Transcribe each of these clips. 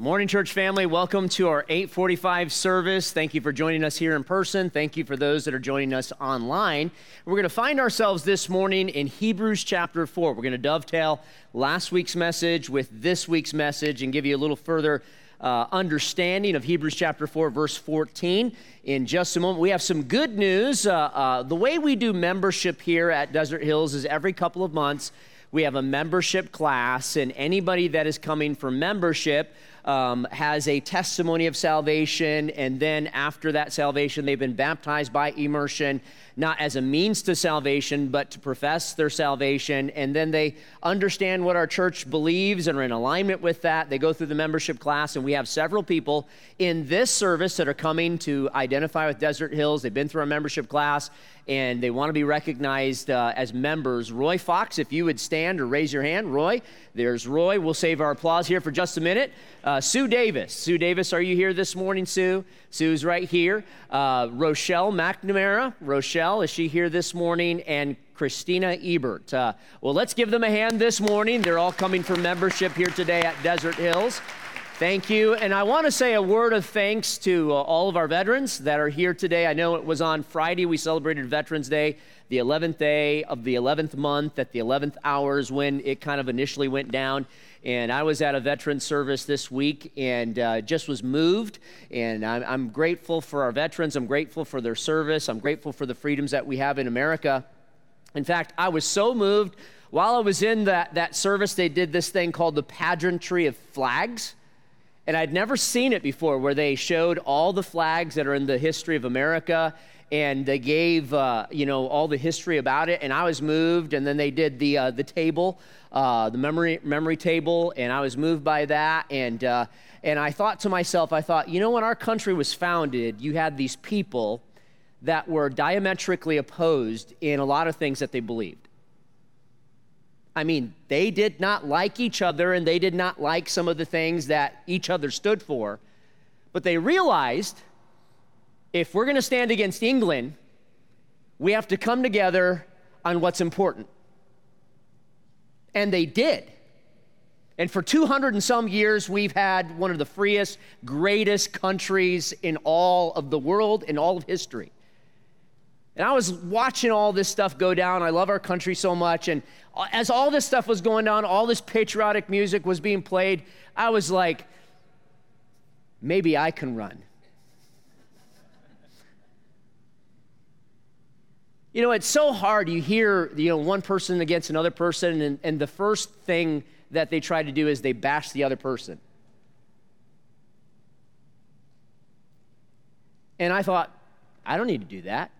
Morning, church family. Welcome to our 845 service. Thank you for joining us here in person. Thank you for those that are joining us online. We're going to find ourselves this morning in Hebrews chapter 4. We're going to dovetail last week's message with this week's message and give you a little further uh, understanding of Hebrews chapter 4, verse 14 in just a moment. We have some good news. Uh, uh, the way we do membership here at Desert Hills is every couple of months we have a membership class, and anybody that is coming for membership um, has a testimony of salvation, and then after that salvation, they've been baptized by immersion, not as a means to salvation, but to profess their salvation. And then they understand what our church believes and are in alignment with that. They go through the membership class, and we have several people in this service that are coming to identify with Desert Hills. They've been through our membership class, and they want to be recognized uh, as members. Roy Fox, if you would stand or raise your hand. Roy, there's Roy. We'll save our applause here for just a minute. Uh, Sue Davis. Sue Davis, are you here this morning, Sue? Sue's right here. Uh, Rochelle McNamara. Rochelle, is she here this morning? And Christina Ebert. Uh, well, let's give them a hand this morning. They're all coming for membership here today at Desert Hills. Thank you. And I want to say a word of thanks to uh, all of our veterans that are here today. I know it was on Friday we celebrated Veterans Day, the 11th day of the 11th month at the 11th hours when it kind of initially went down. And I was at a veteran service this week and uh, just was moved. And I'm, I'm grateful for our veterans. I'm grateful for their service. I'm grateful for the freedoms that we have in America. In fact, I was so moved. While I was in that, that service, they did this thing called the pageantry of flags and I'd never seen it before where they showed all the flags that are in the history of America and they gave uh, you know all the history about it. And i was moved and then they did the uh, the table uh, the memory memory table and i was moved by that. And uh, and i thought to myself i thought you know when our country was founded you had these people that were diametrically opposed in a lot of things that they believed I mean, they did not like each other and they did not like some of the things that each other stood for. But they realized if we're going to stand against England, we have to come together on what's important. And they did. And for 200 and some years, we've had one of the freest, greatest countries in all of the world, in all of history. And I was watching all this stuff go down. I love our country so much. And as all this stuff was going down, all this patriotic music was being played, I was like, maybe I can run. You know, it's so hard. You hear, you know, one person against another person, and, and the first thing that they try to do is they bash the other person. And I thought, I don't need to do that.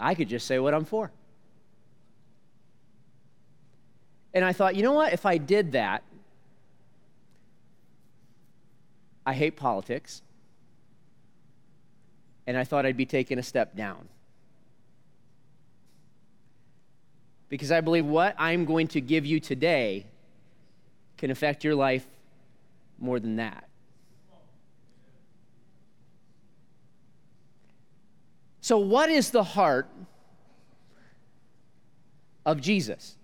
I could just say what I'm for. And I thought, you know what? If I did that, I hate politics. And I thought I'd be taking a step down. Because I believe what I'm going to give you today can affect your life more than that. So, what is the heart of Jesus?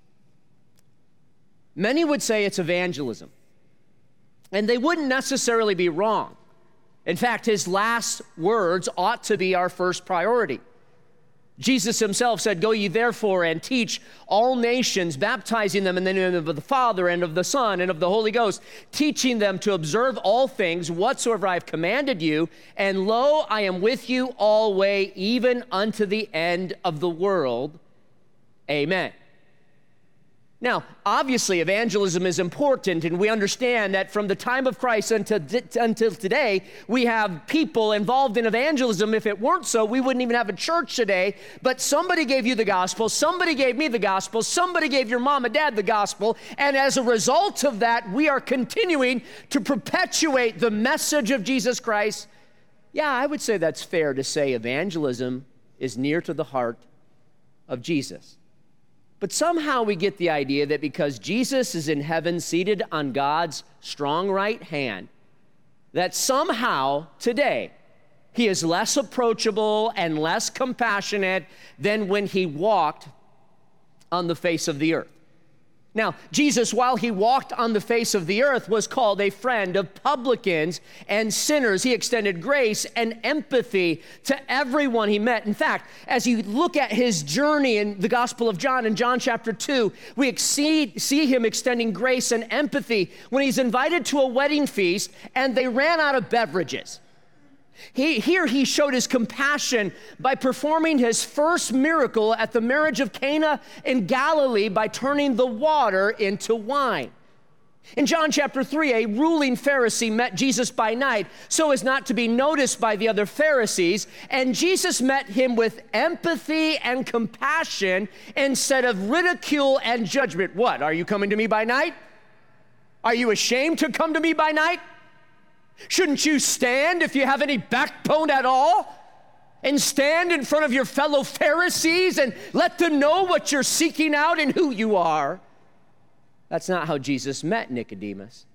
Many would say it's evangelism. And they wouldn't necessarily be wrong. In fact, his last words ought to be our first priority. Jesus himself said, Go ye therefore and teach all nations, baptizing them in the name of the Father and of the Son and of the Holy Ghost, teaching them to observe all things whatsoever I have commanded you. And lo, I am with you always, even unto the end of the world. Amen. Now, obviously, evangelism is important, and we understand that from the time of Christ until, until today, we have people involved in evangelism. If it weren't so, we wouldn't even have a church today. But somebody gave you the gospel, somebody gave me the gospel, somebody gave your mom and dad the gospel, and as a result of that, we are continuing to perpetuate the message of Jesus Christ. Yeah, I would say that's fair to say evangelism is near to the heart of Jesus. But somehow we get the idea that because Jesus is in heaven seated on God's strong right hand, that somehow today he is less approachable and less compassionate than when he walked on the face of the earth. Now, Jesus, while he walked on the face of the earth, was called a friend of publicans and sinners. He extended grace and empathy to everyone he met. In fact, as you look at his journey in the Gospel of John, in John chapter 2, we exceed, see him extending grace and empathy when he's invited to a wedding feast and they ran out of beverages. He, here he showed his compassion by performing his first miracle at the marriage of Cana in Galilee by turning the water into wine. In John chapter 3, a ruling Pharisee met Jesus by night so as not to be noticed by the other Pharisees, and Jesus met him with empathy and compassion instead of ridicule and judgment. What? Are you coming to me by night? Are you ashamed to come to me by night? Shouldn't you stand if you have any backbone at all? And stand in front of your fellow Pharisees and let them know what you're seeking out and who you are. That's not how Jesus met Nicodemus.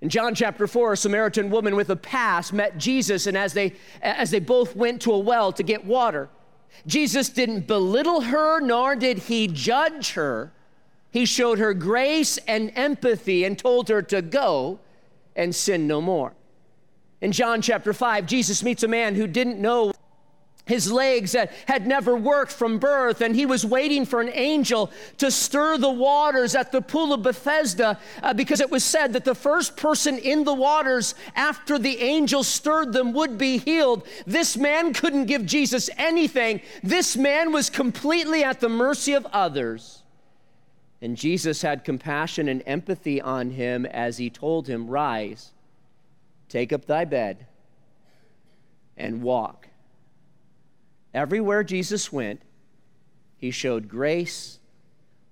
In John chapter 4, a Samaritan woman with a past met Jesus, and as they, as they both went to a well to get water, Jesus didn't belittle her, nor did he judge her. He showed her grace and empathy and told her to go and sin no more. In John chapter 5, Jesus meets a man who didn't know his legs had never worked from birth, and he was waiting for an angel to stir the waters at the pool of Bethesda uh, because it was said that the first person in the waters after the angel stirred them would be healed. This man couldn't give Jesus anything, this man was completely at the mercy of others. And Jesus had compassion and empathy on him as he told him, Rise Take up thy bed and walk. Everywhere Jesus went, he showed grace,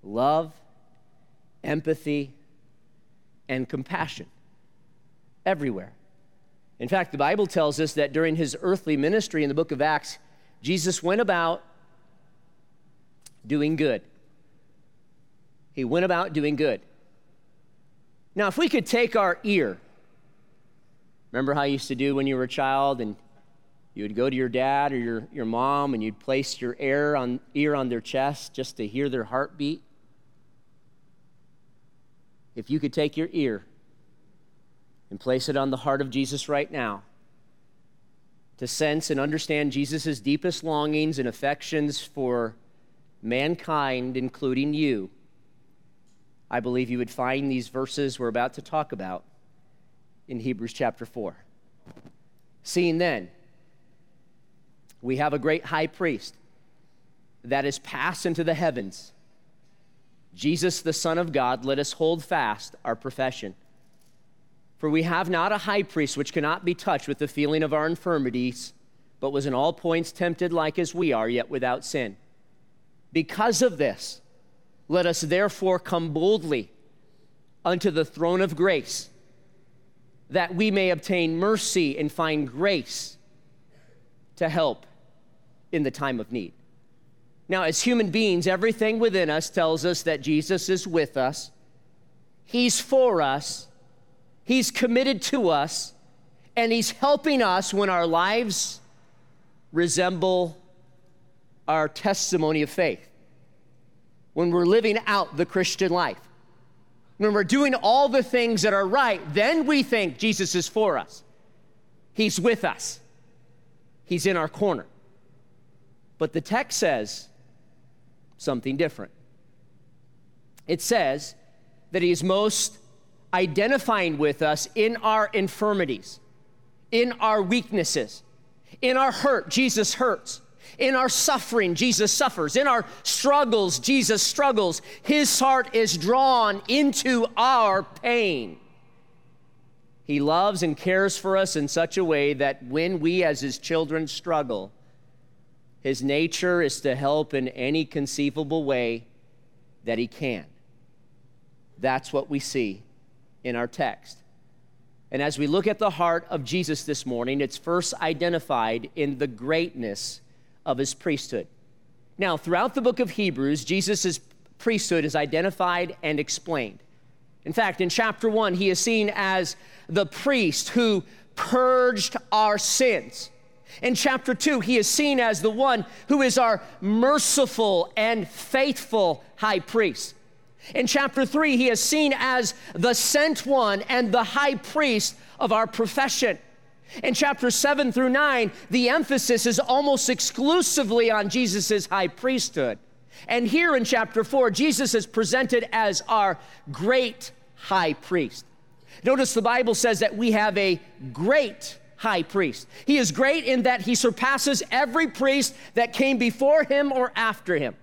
love, empathy, and compassion. Everywhere. In fact, the Bible tells us that during his earthly ministry in the book of Acts, Jesus went about doing good. He went about doing good. Now, if we could take our ear Remember how you used to do when you were a child and you would go to your dad or your, your mom and you'd place your ear on, ear on their chest just to hear their heartbeat? If you could take your ear and place it on the heart of Jesus right now, to sense and understand Jesus' deepest longings and affections for mankind, including you, I believe you would find these verses we're about to talk about in Hebrews chapter 4. Seeing then, we have a great high priest that is passed into the heavens. Jesus, the Son of God, let us hold fast our profession. For we have not a high priest which cannot be touched with the feeling of our infirmities, but was in all points tempted like as we are, yet without sin. Because of this, let us therefore come boldly unto the throne of grace that we may obtain mercy and find grace to help in the time of need. Now, as human beings, everything within us tells us that Jesus is with us, He's for us, He's committed to us, and He's helping us when our lives resemble our testimony of faith, when we're living out the Christian life when we're doing all the things that are right, then we think Jesus is for us. He's with us, He's in our corner. But the text says something different. It says that He is most identifying with us in our infirmities, in our weaknesses, in our hurt. Jesus hurts. In our suffering, Jesus suffers. In our struggles, Jesus struggles. His heart is drawn into our pain. He loves and cares for us in such a way that when we, as His children, struggle, His nature is to help in any conceivable way that He can. That's what we see in our text. And as we look at the heart of Jesus this morning, it's first identified in the greatness of his priesthood. Now, throughout the book of Hebrews, Jesus' priesthood is identified and explained. In fact, in chapter one, he is seen as the priest who purged our sins. In chapter two, he is seen as the one who is our merciful and faithful high priest. In chapter 3, he is seen as the sent one and the high priest of our profession. In chapter 7 through 9, the emphasis is almost exclusively on Jesus' high priesthood. And here in chapter 4, Jesus is presented as our great high priest. Notice the Bible says that we have a great high priest. He is great in that he surpasses every priest that came before him or after him.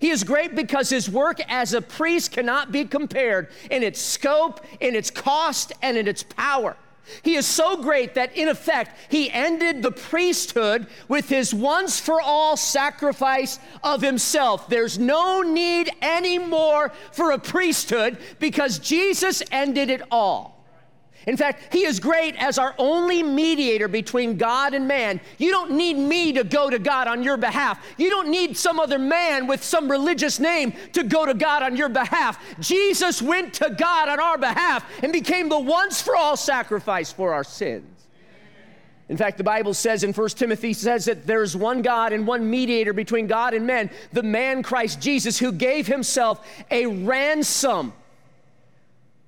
He is great because his work as a priest cannot be compared in its scope, in its cost, and in its power. He is so great that, in effect, he ended the priesthood with his once for all sacrifice of himself. There's no need anymore for a priesthood because Jesus ended it all. In fact, he is great as our only mediator between God and man. You don't need me to go to God on your behalf. You don't need some other man with some religious name to go to God on your behalf. Jesus went to God on our behalf and became the once for all sacrifice for our sins. In fact, the Bible says in 1 Timothy says that there is one God and one mediator between God and men, the man Christ Jesus, who gave himself a ransom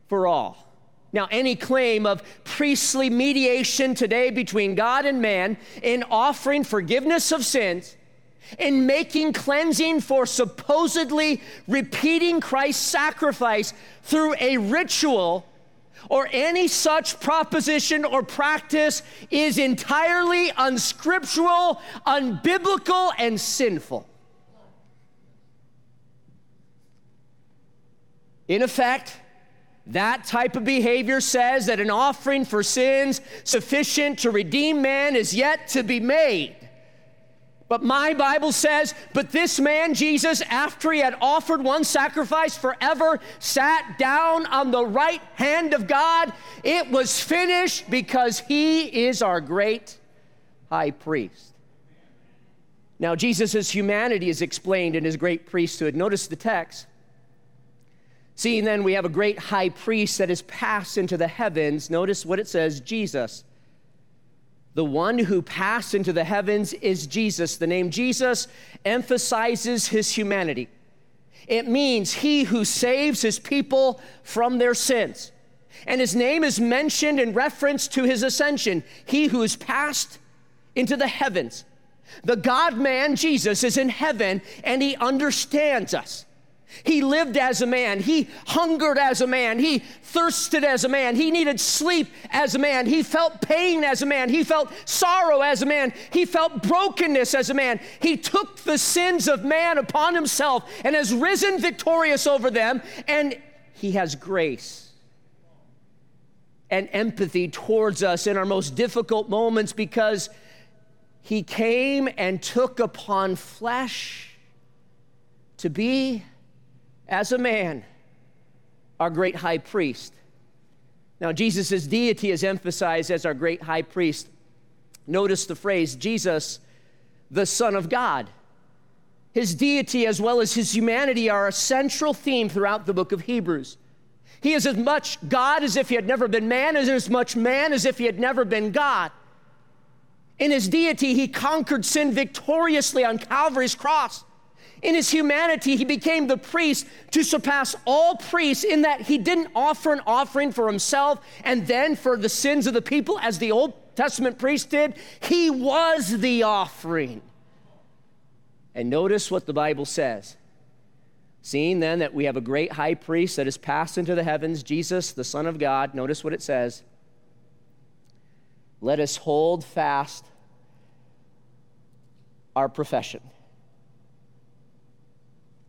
for all. Now, any claim of priestly mediation today between God and man in offering forgiveness of sins, in making cleansing for supposedly repeating Christ's sacrifice through a ritual or any such proposition or practice is entirely unscriptural, unbiblical, and sinful. In effect, that type of behavior says that an offering for sins sufficient to redeem man is yet to be made. But my Bible says, but this man, Jesus, after he had offered one sacrifice forever, sat down on the right hand of God. It was finished because he is our great high priest. Now, Jesus' humanity is explained in his great priesthood. Notice the text. Seeing then we have a great high priest that has passed into the heavens, notice what it says Jesus. The one who passed into the heavens is Jesus. The name Jesus emphasizes his humanity. It means he who saves his people from their sins. And his name is mentioned in reference to his ascension. He who is passed into the heavens. The God man, Jesus, is in heaven and he understands us. He lived as a man. He hungered as a man. He thirsted as a man. He needed sleep as a man. He felt pain as a man. He felt sorrow as a man. He felt brokenness as a man. He took the sins of man upon himself and has risen victorious over them. And he has grace and empathy towards us in our most difficult moments because he came and took upon flesh to be as a man, our great high priest. Now, Jesus' deity is emphasized as our great high priest. Notice the phrase, Jesus, the Son of God. His deity as well as his humanity are a central theme throughout the book of Hebrews. He is as much God as if he had never been man, and as much man as if he had never been God. In his deity, he conquered sin victoriously on Calvary's cross. In his humanity, he became the priest to surpass all priests in that he didn't offer an offering for himself and then for the sins of the people as the Old Testament priest did. He was the offering. And notice what the Bible says. Seeing then that we have a great high priest that has passed into the heavens, Jesus, the Son of God, notice what it says. Let us hold fast our profession.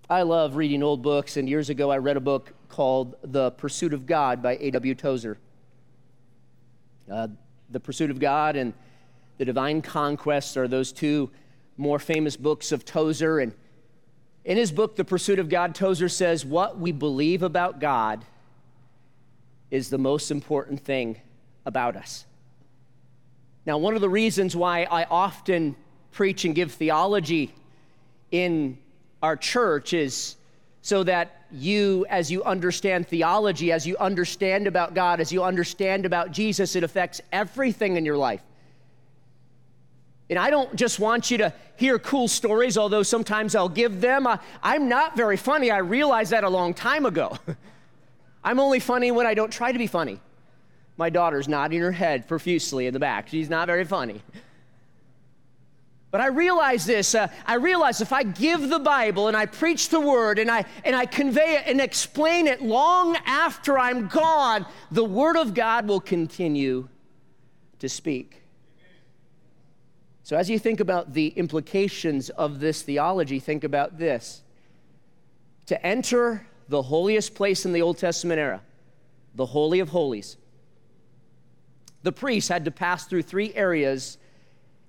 I love reading old books, and years ago I read a book called The Pursuit of God by A.W. Tozer. Uh, the Pursuit of God and The Divine Conquest are those two more famous books of Tozer. And in his book, The Pursuit of God, Tozer says, What we believe about God is the most important thing about us. Now, one of the reasons why I often preach and give theology in our church is so that you, as you understand theology, as you understand about God, as you understand about Jesus, it affects everything in your life. And I don't just want you to hear cool stories, although sometimes I'll give them. Uh, I'm not very funny. I realized that a long time ago. I'm only funny when I don't try to be funny. My daughter's nodding her head profusely in the back. She's not very funny. But I realize this. Uh, I realize if I give the Bible and I preach the word and I, and I convey it and explain it long after I'm gone, the word of God will continue to speak. So, as you think about the implications of this theology, think about this. To enter the holiest place in the Old Testament era, the Holy of Holies, the priests had to pass through three areas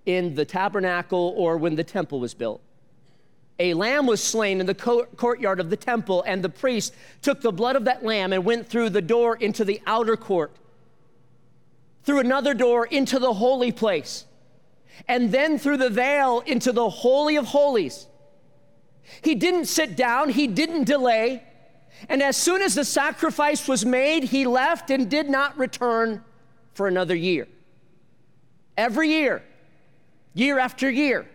in the tabernacle or when the temple was built. A lamb was slain in the courtyard of the temple, and the priest took the blood of that lamb and went through the door into the outer court, through another door into the holy place, and then through the veil into the Holy of Holies. He didn't sit down, he didn't delay. And as soon as the sacrifice was made, he left and did not return for another year. Every year, year after year,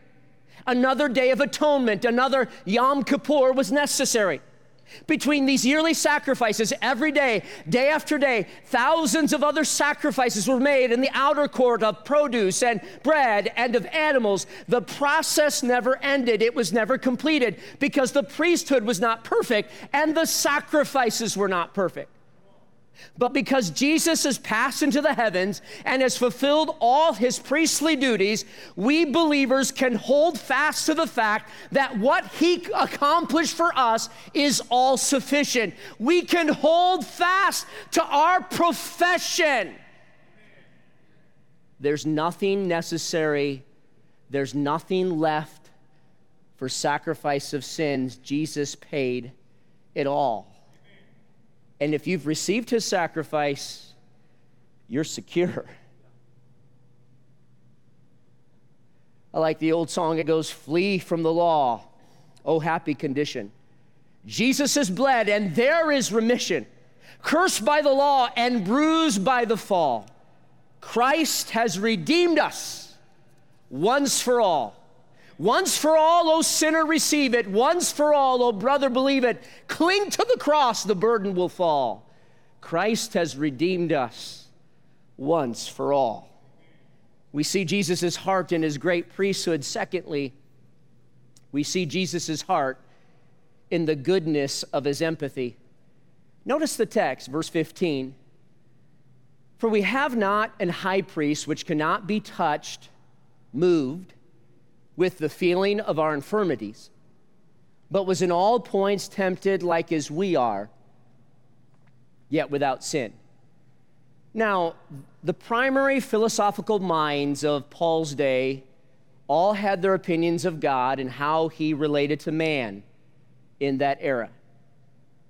another day of atonement, another Yom Kippur was necessary. Between these yearly sacrifices, every day, day after day, thousands of other sacrifices were made in the outer court of produce and bread and of animals. The process never ended, it was never completed because the priesthood was not perfect and the sacrifices were not perfect. But because Jesus has passed into the heavens and has fulfilled all his priestly duties, we believers can hold fast to the fact that what he accomplished for us is all sufficient. We can hold fast to our profession. There's nothing necessary, there's nothing left for sacrifice of sins. Jesus paid it all. And if you've received his sacrifice, you're secure. I like the old song, it goes, Flee from the law, oh happy condition. Jesus has bled, and there is remission. Cursed by the law and bruised by the fall, Christ has redeemed us once for all. Once for all, O sinner, receive it. Once for all, O brother, believe it. Cling to the cross, the burden will fall. Christ has redeemed us once for all. We see Jesus' heart in his great priesthood. Secondly, we see Jesus' heart in the goodness of his empathy. Notice the text, verse 15. For we have not an high priest which cannot be touched, moved with the feeling of our infirmities, but was in all points tempted like as we are, yet without sin. Now, the primary philosophical minds of Paul's day all had their opinions of God and how he related to man in that era.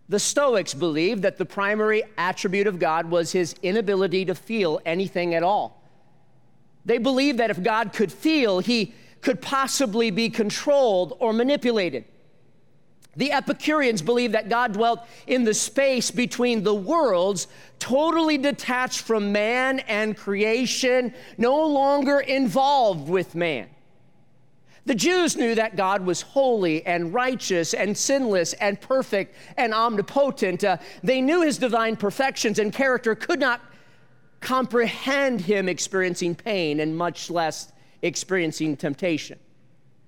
The Stoics believed that the primary attribute of God was his inability to feel anything at all. They believed that if God could feel, he could possibly be controlled or manipulated. The Epicureans believed that God dwelt in the space between the worlds, totally detached from man and creation, no longer involved with man. The Jews knew that God was holy and righteous and sinless and perfect and omnipotent. Uh, they knew his divine perfections and character could not comprehend him experiencing pain and much less experiencing temptation.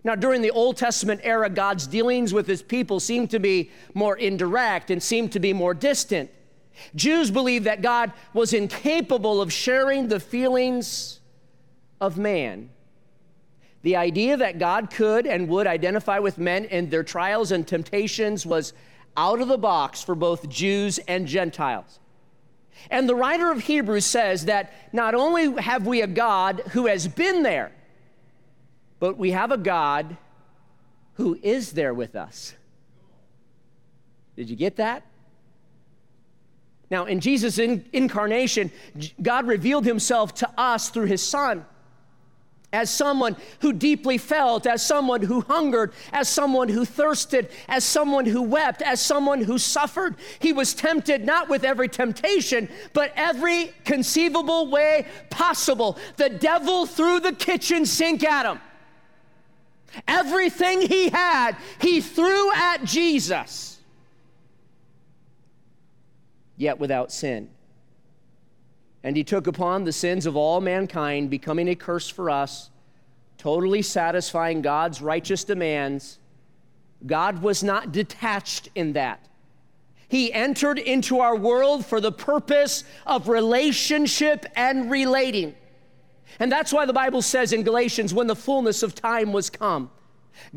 Now, during the Old Testament era, God's dealings with his people seemed to be more indirect and seemed to be more distant. Jews believed that God was incapable of sharing the feelings of man. The idea that God could and would identify with men in their trials and temptations was out of the box for both Jews and Gentiles. And the writer of Hebrews says that not only have we a God who has been there, but we have a God who is there with us. Did you get that? Now, in Jesus' in- incarnation, God revealed himself to us through his Son. as someone who deeply felt, as someone who hungered, as someone who thirsted, as someone who wept, as someone who suffered. He was tempted not with every temptation, but every conceivable way possible. The devil threw the kitchen sink at him. Everything he had, he threw at Jesus, yet without sin. And he took upon the sins of all mankind, becoming a curse for us, totally satisfying God's righteous demands. God was not detached in that. He entered into our world for the purpose of relationship and relating. And that's why the Bible says in Galatians, when the fullness of time was come,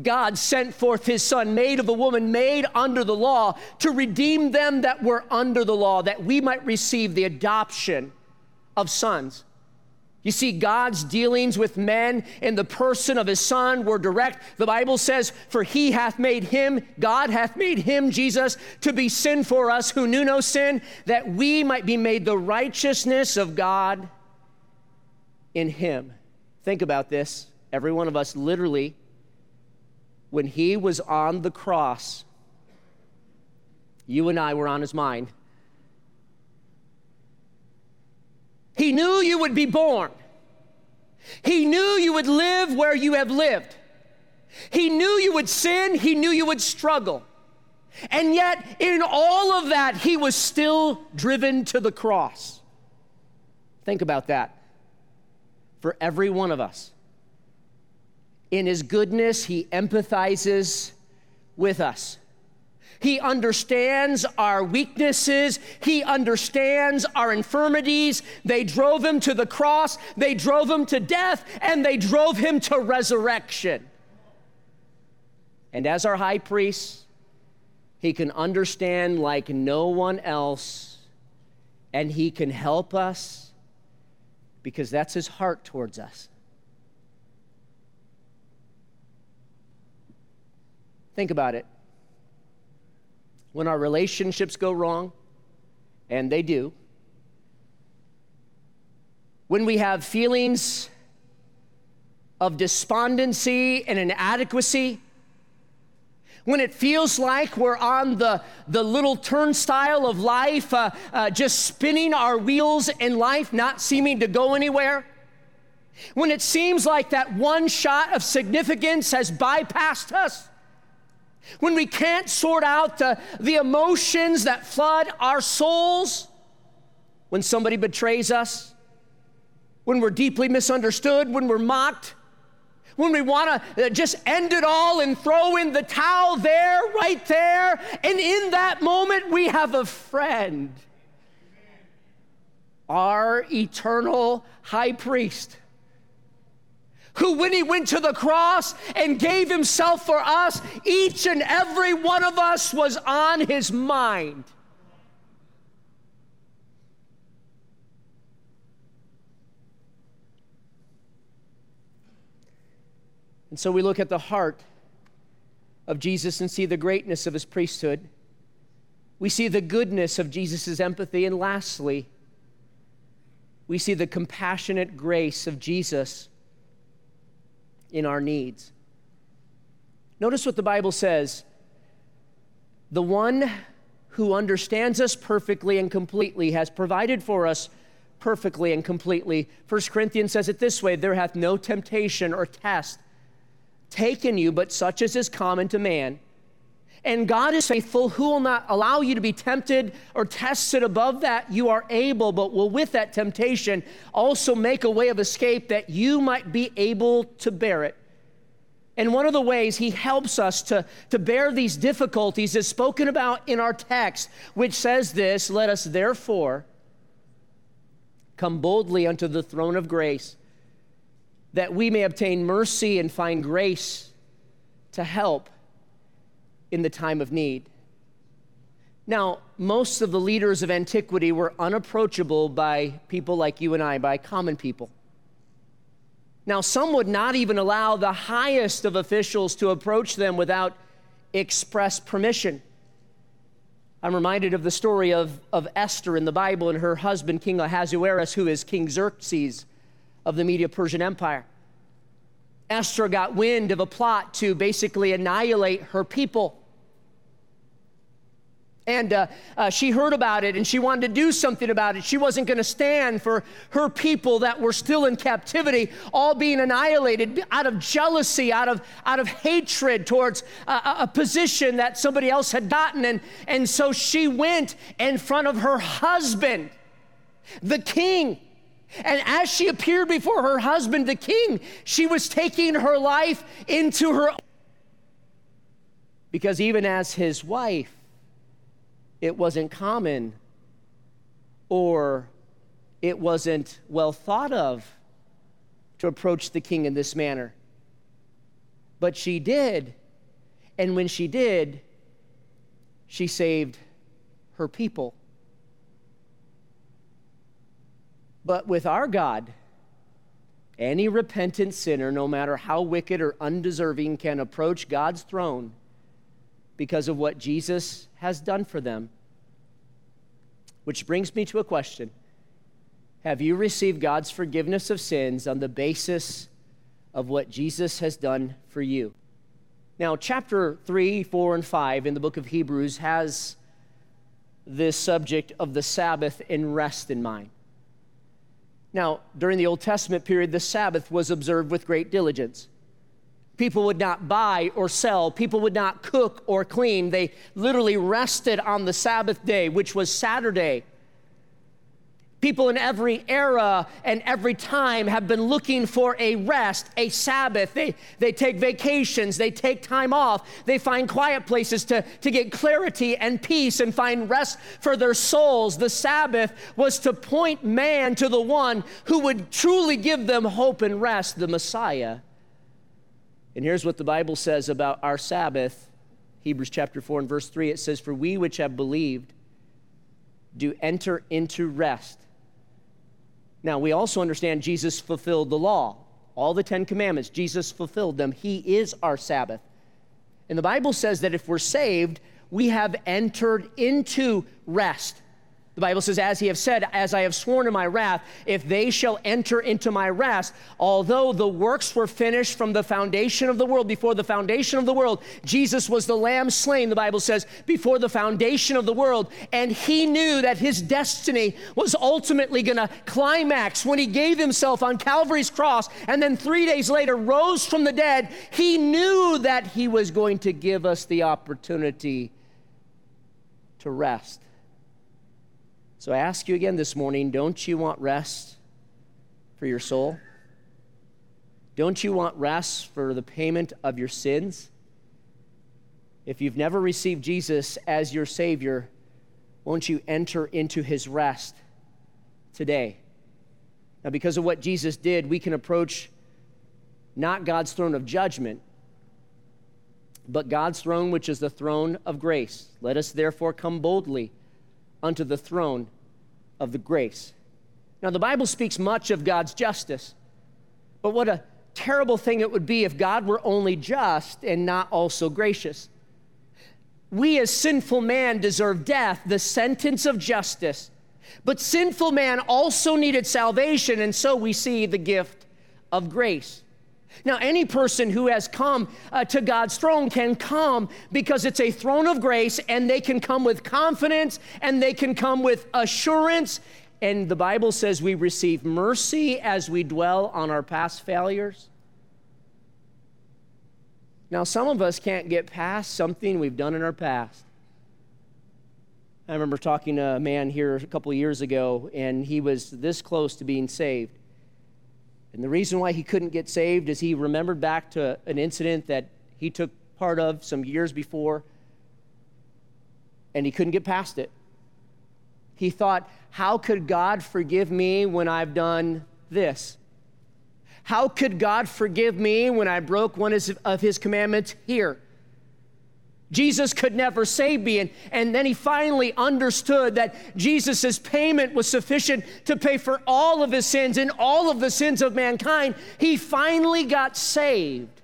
God sent forth his son, made of a woman, made under the law, to redeem them that were under the law, that we might receive the adoption of sons. You see, God's dealings with men in the person of his son were direct. The Bible says, For he hath made him, God hath made him, Jesus, to be sin for us who knew no sin, that we might be made the righteousness of God in him. Think about this. Every one of us, literally, when he was on the cross, you and I were on his mind. He knew you would be born. He knew you would live where you have lived. He knew you would sin. He knew you would struggle. And yet, in all of that, he was still driven to the cross. Think about that. For every one of us. In his goodness, he empathizes with us. He understands our weaknesses. He understands our infirmities. They drove him to the cross, they drove him to death, and they drove him to resurrection. And as our high priest, he can understand like no one else, and he can help us because that's his heart towards us. Think about it when our relationships go wrong, and they do, when we have feelings of despondency and inadequacy, when it feels like we're on the, the little turnstile of life, uh, uh, just spinning our wheels in life, not seeming to go anywhere, when it seems like that one shot of significance has bypassed us, when we can't sort out the, the emotions that flood our souls, when somebody betrays us, when we're deeply misunderstood, when we're mocked, when we want to uh, just end it all and throw in the towel there, right there, and in that moment we have a friend, our eternal high priest. Who, when he went to the cross and gave himself for us, each and every one of us was on his mind. And so we look at the heart of Jesus and see the greatness of his priesthood. We see the goodness of Jesus' empathy. And lastly, we see the compassionate grace of Jesus in our needs. Notice what the Bible says the one who understands us perfectly and completely has provided for us perfectly and completely. 1 Corinthians says it this way there hath no temptation or test taken you, but such as is common to man. And God is faithful, who will not allow you to be tempted or tested above that you are able, but will with that temptation also make a way of escape that you might be able to bear it. And one of the ways he helps us to, to bear these difficulties is spoken about in our text, which says this Let us therefore come boldly unto the throne of grace, that we may obtain mercy and find grace to help in the time of need. Now, most of the leaders of antiquity were unapproachable by people like you and I, by common people. Now, some would not even allow the highest of officials to approach them without express permission. I'm reminded of the story of, of Esther in the Bible and her husband, King Ahasuerus, who is King Xerxes of the Media Persian Empire. Esther got wind of a plot to basically annihilate her people. And uh, uh, she heard about it and she wanted to do something about it. She wasn't going to stand for her people that were still in captivity, all being annihilated out of jealousy, out of, out of hatred towards a, a position that somebody else had gotten. And, and so she went in front of her husband, the king. And as she appeared before her husband, the king, she was taking her life into her own. because even as his wife, it wasn't common or it wasn't well thought of to approach the king in this manner. But she did. And when she did, she saved her people. But with our God, any repentant sinner, no matter how wicked or undeserving, can approach God's throne because of what Jesus has done for them. Which brings me to a question Have you received God's forgiveness of sins on the basis of what Jesus has done for you? Now, chapter 3, 4, and 5 in the book of Hebrews has this subject of the Sabbath and rest in mind. Now, during the Old Testament period, the Sabbath was observed with great diligence. People would not buy or sell. People would not cook or clean. They literally rested on the Sabbath day, which was Saturday. People in every era and every time have been looking for a rest, a Sabbath. They, they take vacations, they take time off, they find quiet places to, to get clarity and peace and find rest for their souls. The Sabbath was to point man to the one who would truly give them hope and rest, the Messiah. And here's what the Bible says about our Sabbath Hebrews chapter 4 and verse 3 it says, For we which have believed do enter into rest. Now, we also understand Jesus fulfilled the law, all the Ten Commandments. Jesus fulfilled them. He is our Sabbath. And the Bible says that if we're saved, we have entered into rest. The Bible says, As he have said, as I have sworn in my wrath, if they shall enter into my rest, although the works were finished from the foundation of the world, before the foundation of the world, Jesus was the lamb slain, the Bible says, before the foundation of the world. And he knew that his destiny was ultimately going to climax when he gave himself on Calvary's cross and then three days later rose from the dead. He knew that he was going to give us the opportunity to rest. So I ask you again this morning don't you want rest for your soul? Don't you want rest for the payment of your sins? If you've never received Jesus as your Savior, won't you enter into his rest today? Now, because of what Jesus did, we can approach not God's throne of judgment, but God's throne, which is the throne of grace. Let us therefore come boldly unto the throne of the grace. Now, the Bible speaks much of God's justice, but what a terrible thing it would be if God were only just and not also gracious. We, as sinful man, deserve death, the sentence of justice. But sinful man also needed salvation, and so we see the gift of grace. Now, any person who has come uh, to God's throne can come because it's a throne of grace, and they can come with confidence and they can come with assurance. And the Bible says we receive mercy as we dwell on our past failures. Now, some of us can't get past something we've done in our past. I remember talking to a man here a couple years ago, and he was this close to being saved. And the reason why he couldn't get saved is he remembered back to an incident that he took part of some years before, and he couldn't get past it. He thought, How could God forgive me when I've done this? How could God forgive me when I broke one of his commandments here? Jesus could never save me. And, and then he finally understood that Jesus' payment was sufficient to pay for all of his sins and all of the sins of mankind. He finally got saved.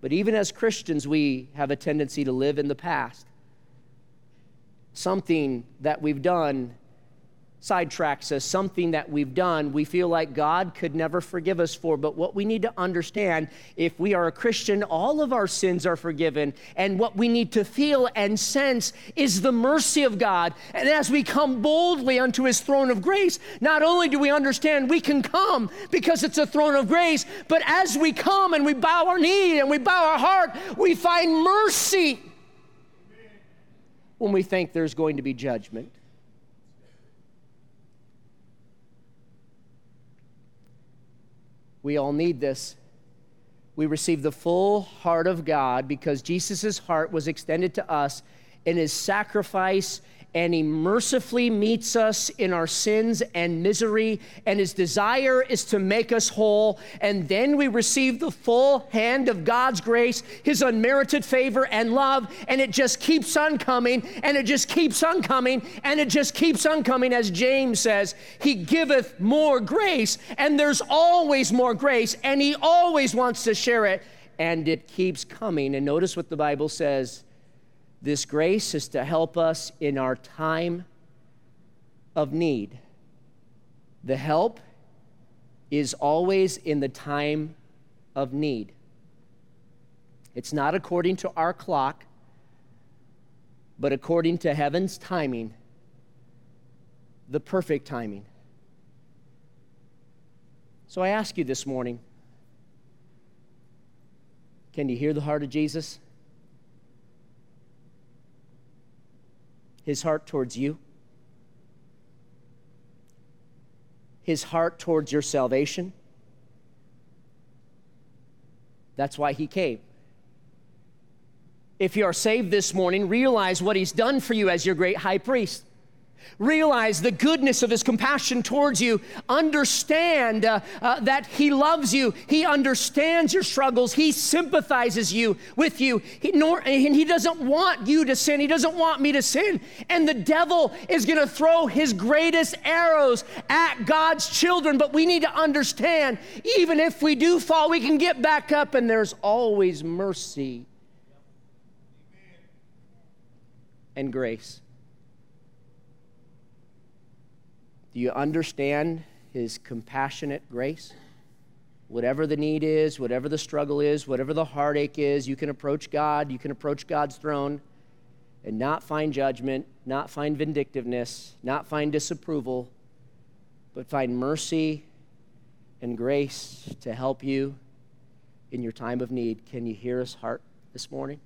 But even as Christians, we have a tendency to live in the past. Something that we've done sidetracks us, something that we've done, we feel like God could never forgive us for. But what we need to understand if we are a Christian, all of our sins are forgiven. And what we need to feel and sense is the mercy of God. And as we come boldly unto his throne of grace, not only do we understand we can come because it's a throne of grace, but as we come and we bow our knee and we bow our heart, we find mercy when we think there's going to be judgment. We all need this. We receive the full heart of God because Jesus' heart was extended to us in his sacrifice and he mercifully meets us in our sins and misery, and his desire is to make us whole. And then we receive the full hand of God's grace, his unmerited favor and love, and it just keeps on coming, and it just keeps on coming, and it just keeps on coming. As James says, he giveth more grace, and there's always more grace, and he always wants to share it, and it keeps coming. And notice what the Bible says this grace is to help us in our time of need. The help is always in the time of need. It's not according to our clock, but according to heaven's timing, the perfect timing. So I ask you this morning can you hear the heart of Jesus? His heart towards you, his heart towards your salvation. That's why he came. If you are saved this morning, realize what he's done for you as your great high priest. Realize the goodness of his compassion towards you. Understand uh, uh, that he loves you. He understands your struggles. He sympathizes you with you. He, nor, and he doesn't want you to sin. He doesn't want me to sin. And the devil is going to throw his greatest arrows at God's children. But we need to understand, even if we do fall, we can get back up, and there's always mercy and grace. Do you understand His compassionate grace? Whatever the need is, whatever the struggle is, whatever the heartache is, you can approach God, you can approach God's throne and not find judgment, not find vindictiveness, not find disapproval, but find mercy and grace to help you in your time of need. Can you hear his heart this morning?